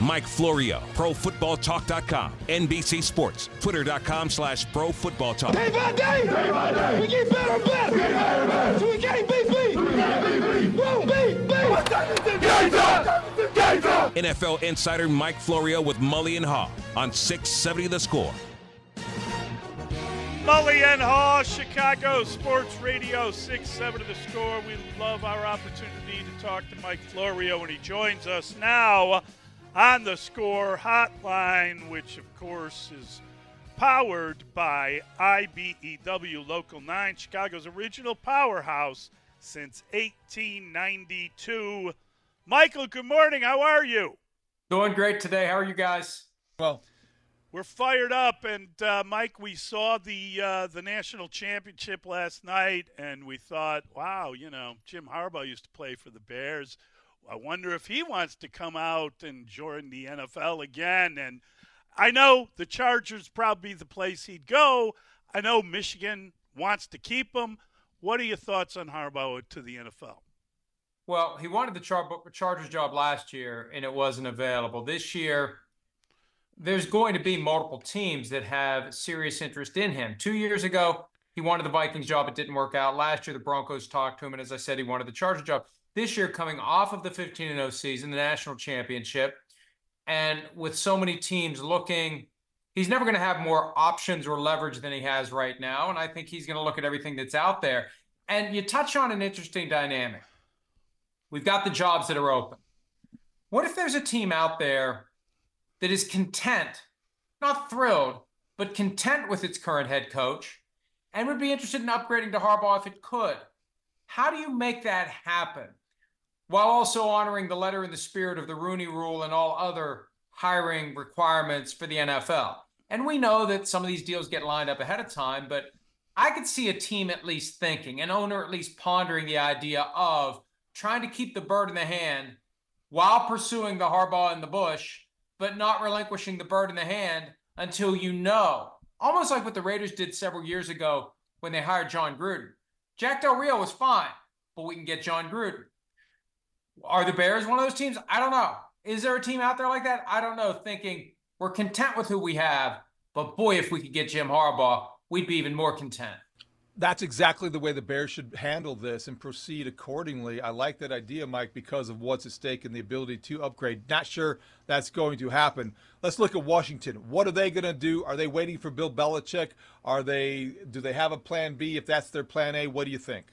Mike Florio, ProFootballTalk.com, NBC Sports, Twitter.com slash ProFootballTalk. Day by day, day by day, we get better and better. We get better and better. So we can't beat beat. We can't beat beat. Won't beat beat. NFL insider Mike Florio with Mully and Haugh on 670 The Score. Mully and Haugh, Chicago Sports Radio 670 The Score. We love our opportunity to talk to Mike Florio, and he joins us now on the score hotline, which of course is powered by IBEW Local 9, Chicago's original powerhouse since 1892. Michael, good morning. How are you? Doing great today. How are you guys? Well, we're fired up, and uh, Mike, we saw the uh, the national championship last night, and we thought, wow, you know, Jim Harbaugh used to play for the Bears. I wonder if he wants to come out and join the NFL again. And I know the Chargers probably the place he'd go. I know Michigan wants to keep him. What are your thoughts on Harbaugh to the NFL? Well, he wanted the Char- Chargers job last year, and it wasn't available. This year, there's going to be multiple teams that have serious interest in him. Two years ago, he wanted the Vikings job. It didn't work out. Last year, the Broncos talked to him, and as I said, he wanted the Chargers job. This year, coming off of the 15 0 season, the national championship, and with so many teams looking, he's never going to have more options or leverage than he has right now. And I think he's going to look at everything that's out there. And you touch on an interesting dynamic. We've got the jobs that are open. What if there's a team out there that is content, not thrilled, but content with its current head coach and would be interested in upgrading to Harbaugh if it could? How do you make that happen while also honoring the letter and the spirit of the Rooney Rule and all other hiring requirements for the NFL? And we know that some of these deals get lined up ahead of time, but I could see a team at least thinking, an owner at least pondering the idea of trying to keep the bird in the hand while pursuing the Harbaugh in the bush, but not relinquishing the bird in the hand until you know. Almost like what the Raiders did several years ago when they hired Jon Gruden. Jack Del Rio was fine, but we can get Jon Gruden. Are the Bears one of those teams? I don't know. Is there a team out there like that? I don't know. Thinking we're content with who we have, but boy, if we could get Jim Harbaugh, we'd be even more content that's exactly the way the Bears should handle this and proceed accordingly. I like that idea, Mike, because of what's at stake and the ability to upgrade. Not sure that's going to happen. Let's look at Washington. What are they going to do? Are they waiting for Bill Belichick? Are they do they have a plan B? If that's their plan A, what do you think?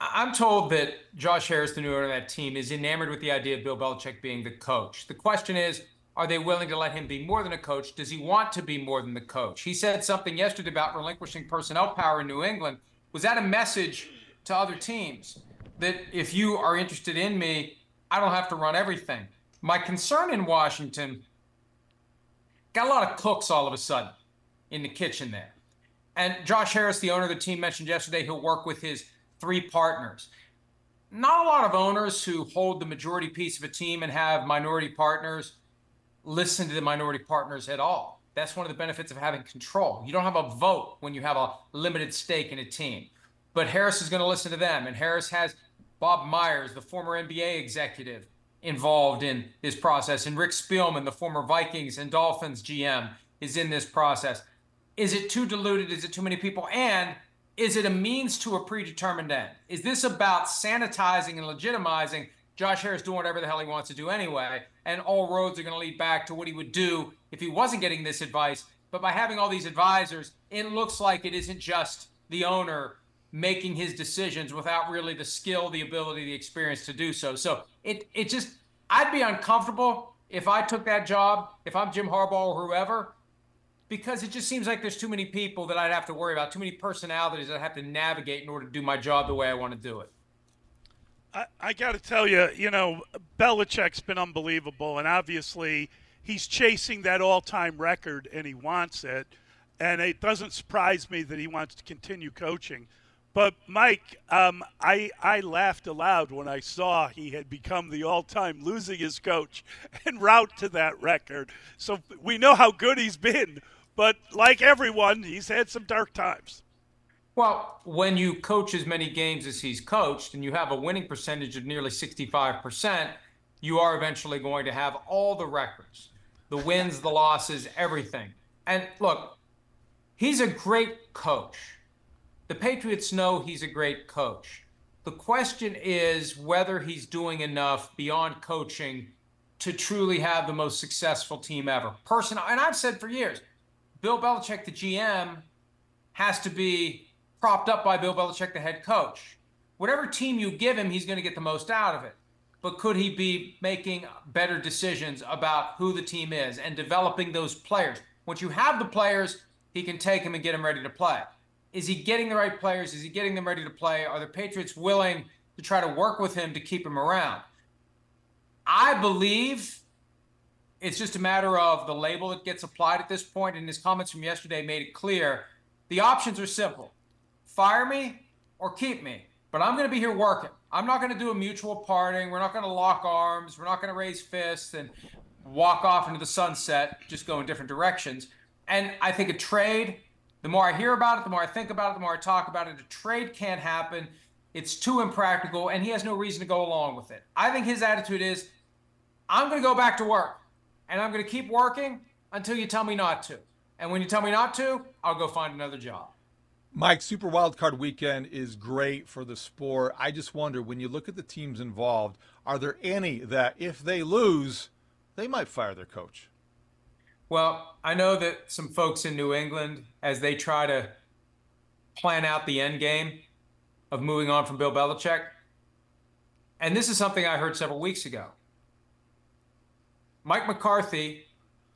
I'm told that Josh Harris, the new owner of that team, is enamored with the idea of Bill Belichick being the coach. The question is, are they willing to let him be more than a coach? Does he want to be more than the coach? He said something yesterday about relinquishing personnel power in New England. Was that a message to other teams that if you are interested in me, I don't have to run everything? My concern in Washington got a lot of cooks all of a sudden in the kitchen there. And Josh Harris, the owner of the team, mentioned yesterday he'll work with his three partners. Not a lot of owners who hold the majority piece of a team and have minority partners listen to the minority partners at all. That's one of the benefits of having control. You don't have a vote when you have a limited stake in a team. But Harris is going to listen to them. And Harris has Bob Myers, the former NBA executive, involved in this process. And Rick Spielman, the former Vikings and Dolphins GM, is in this process. Is it too diluted? Is it too many people? And is it a means to a predetermined end? Is this about sanitizing and legitimizing Josh Harris doing whatever the hell he wants to do anyway, and all roads are going to lead back to what he would do if he wasn't getting this advice? But by having all these advisors, it looks like it isn't just the owner making his decisions without really the skill, the ability, the experience to do so. So it it just I'd be uncomfortable if I took that job, if I'm Jim Harbaugh or whoever, because it just seems like there's too many people that I'd have to worry about, too many personalities that I have to navigate in order to do my job the way I want to do it. I, I got to tell you, you know, Belichick's been unbelievable, and obviously he's chasing that all-time record, and he wants it. And it doesn't surprise me that he wants to continue coaching. But Mike, um, I I laughed aloud when I saw he had become the all-time losingest coach and route to that record. So we know how good he's been, but like everyone, he's had some dark times. Well, when you coach as many games as he's coached, and you have a winning percentage of nearly 65%, you are eventually going to have all the records, the wins, the losses, everything. And look, he's a great coach the Patriots know he's a great coach. The question is whether he's doing enough beyond coaching to truly have the most successful team ever. Personal, and I've said for years, Bill Belichick, the GM, has to be propped up by Bill Belichick, the head coach. Whatever team you give him, he's going to get the most out of it. But could he be making better decisions about who the team is and developing those players? Once you have the players, he can take them and get them ready to play is he getting the right players? Is he getting them ready to play? Are the Patriots willing to try to work with him to keep him around? I believe it's just a matter of the label that gets applied at this point. And his comments from yesterday made it clear. The options are simple fire me or keep me. But I'm going to be here working. I'm not going to do a mutual parting. We're not going to lock arms. We're not going to raise fists and walk off into the sunset, just go in different directions. And I think a trade the more I hear about it, the more I think about it, the more I talk about it. A trade can't happen. It's too impractical, and he has no reason to go along with it. I think his attitude is I'm going to go back to work, and I'm going to keep working until you tell me not to. And when you tell me not to, I'll go find another job. Mike, Super Wildcard Weekend is great for the sport. I just wonder when you look at the teams involved, are there any that if they lose, they might fire their coach? Well, I know that some folks in New England, as they try to plan out the end game of moving on from Bill Belichick, and this is something I heard several weeks ago. Mike McCarthy,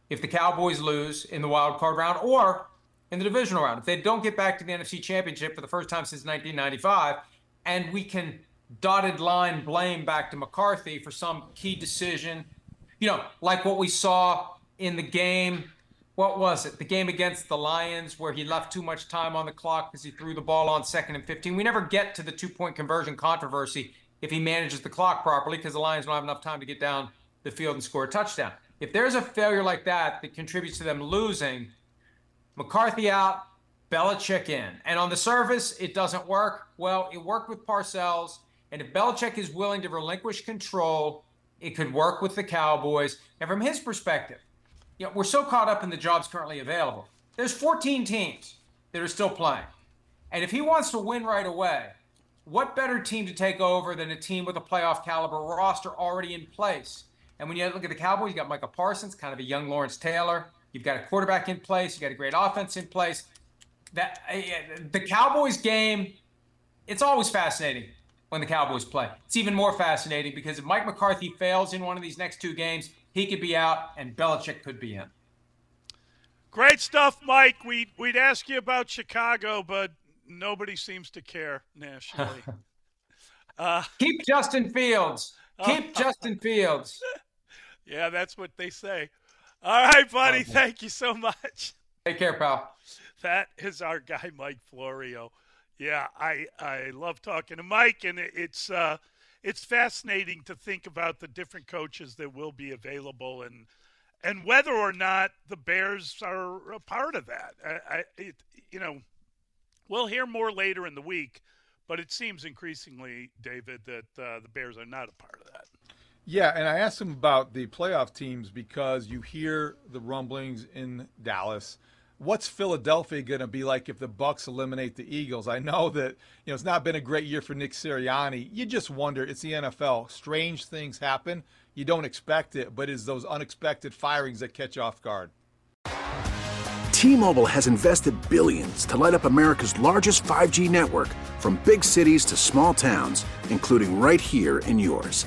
if the Cowboys lose in the wild card round or in the divisional round, if they don't get back to the NFC Championship for the first time since 1995, and we can dotted line blame back to McCarthy for some key decision, you know, like what we saw in the game. What was it? The game against the Lions where he left too much time on the clock because he threw the ball on second and 15. We never get to the two point conversion controversy if he manages the clock properly because the Lions don't have enough time to get down the field and score a touchdown. If there's a failure like that that contributes to them losing, McCarthy out, Belichick in. And on the surface, it doesn't work. Well, it worked with Parcells. And if Belichick is willing to relinquish control, it could work with the Cowboys. And from his perspective, you know, we're so caught up in the jobs currently available. There's 14 teams that are still playing. And if he wants to win right away, what better team to take over than a team with a playoff caliber roster already in place? And when you look at the Cowboys, you got Micah Parsons, kind of a young Lawrence Taylor. You've got a quarterback in place. You got a great offense in place. That uh, the Cowboys game, it's always fascinating when the Cowboys play. It's even more fascinating because if Mike McCarthy fails in one of these next two games, he could be out and Belichick could be in. Great stuff, Mike. We'd, we'd ask you about Chicago, but nobody seems to care nationally. uh, Keep Justin Fields. Keep Justin Fields. Yeah, that's what they say. All right, buddy. Thank you so much. Take care, pal. That is our guy, Mike Florio. Yeah, I I love talking to Mike, and it's uh, it's fascinating to think about the different coaches that will be available and and whether or not the Bears are a part of that. I, I it, you know, we'll hear more later in the week, but it seems increasingly, David, that uh, the Bears are not a part of that. Yeah, and I asked him about the playoff teams because you hear the rumblings in Dallas what's Philadelphia going to be like if the Bucs eliminate the Eagles? I know that you know it's not been a great year for Nick Sirianni. You just wonder. It's the NFL. Strange things happen. You don't expect it, but it's those unexpected firings that catch off guard. T-Mobile has invested billions to light up America's largest 5G network, from big cities to small towns, including right here in yours.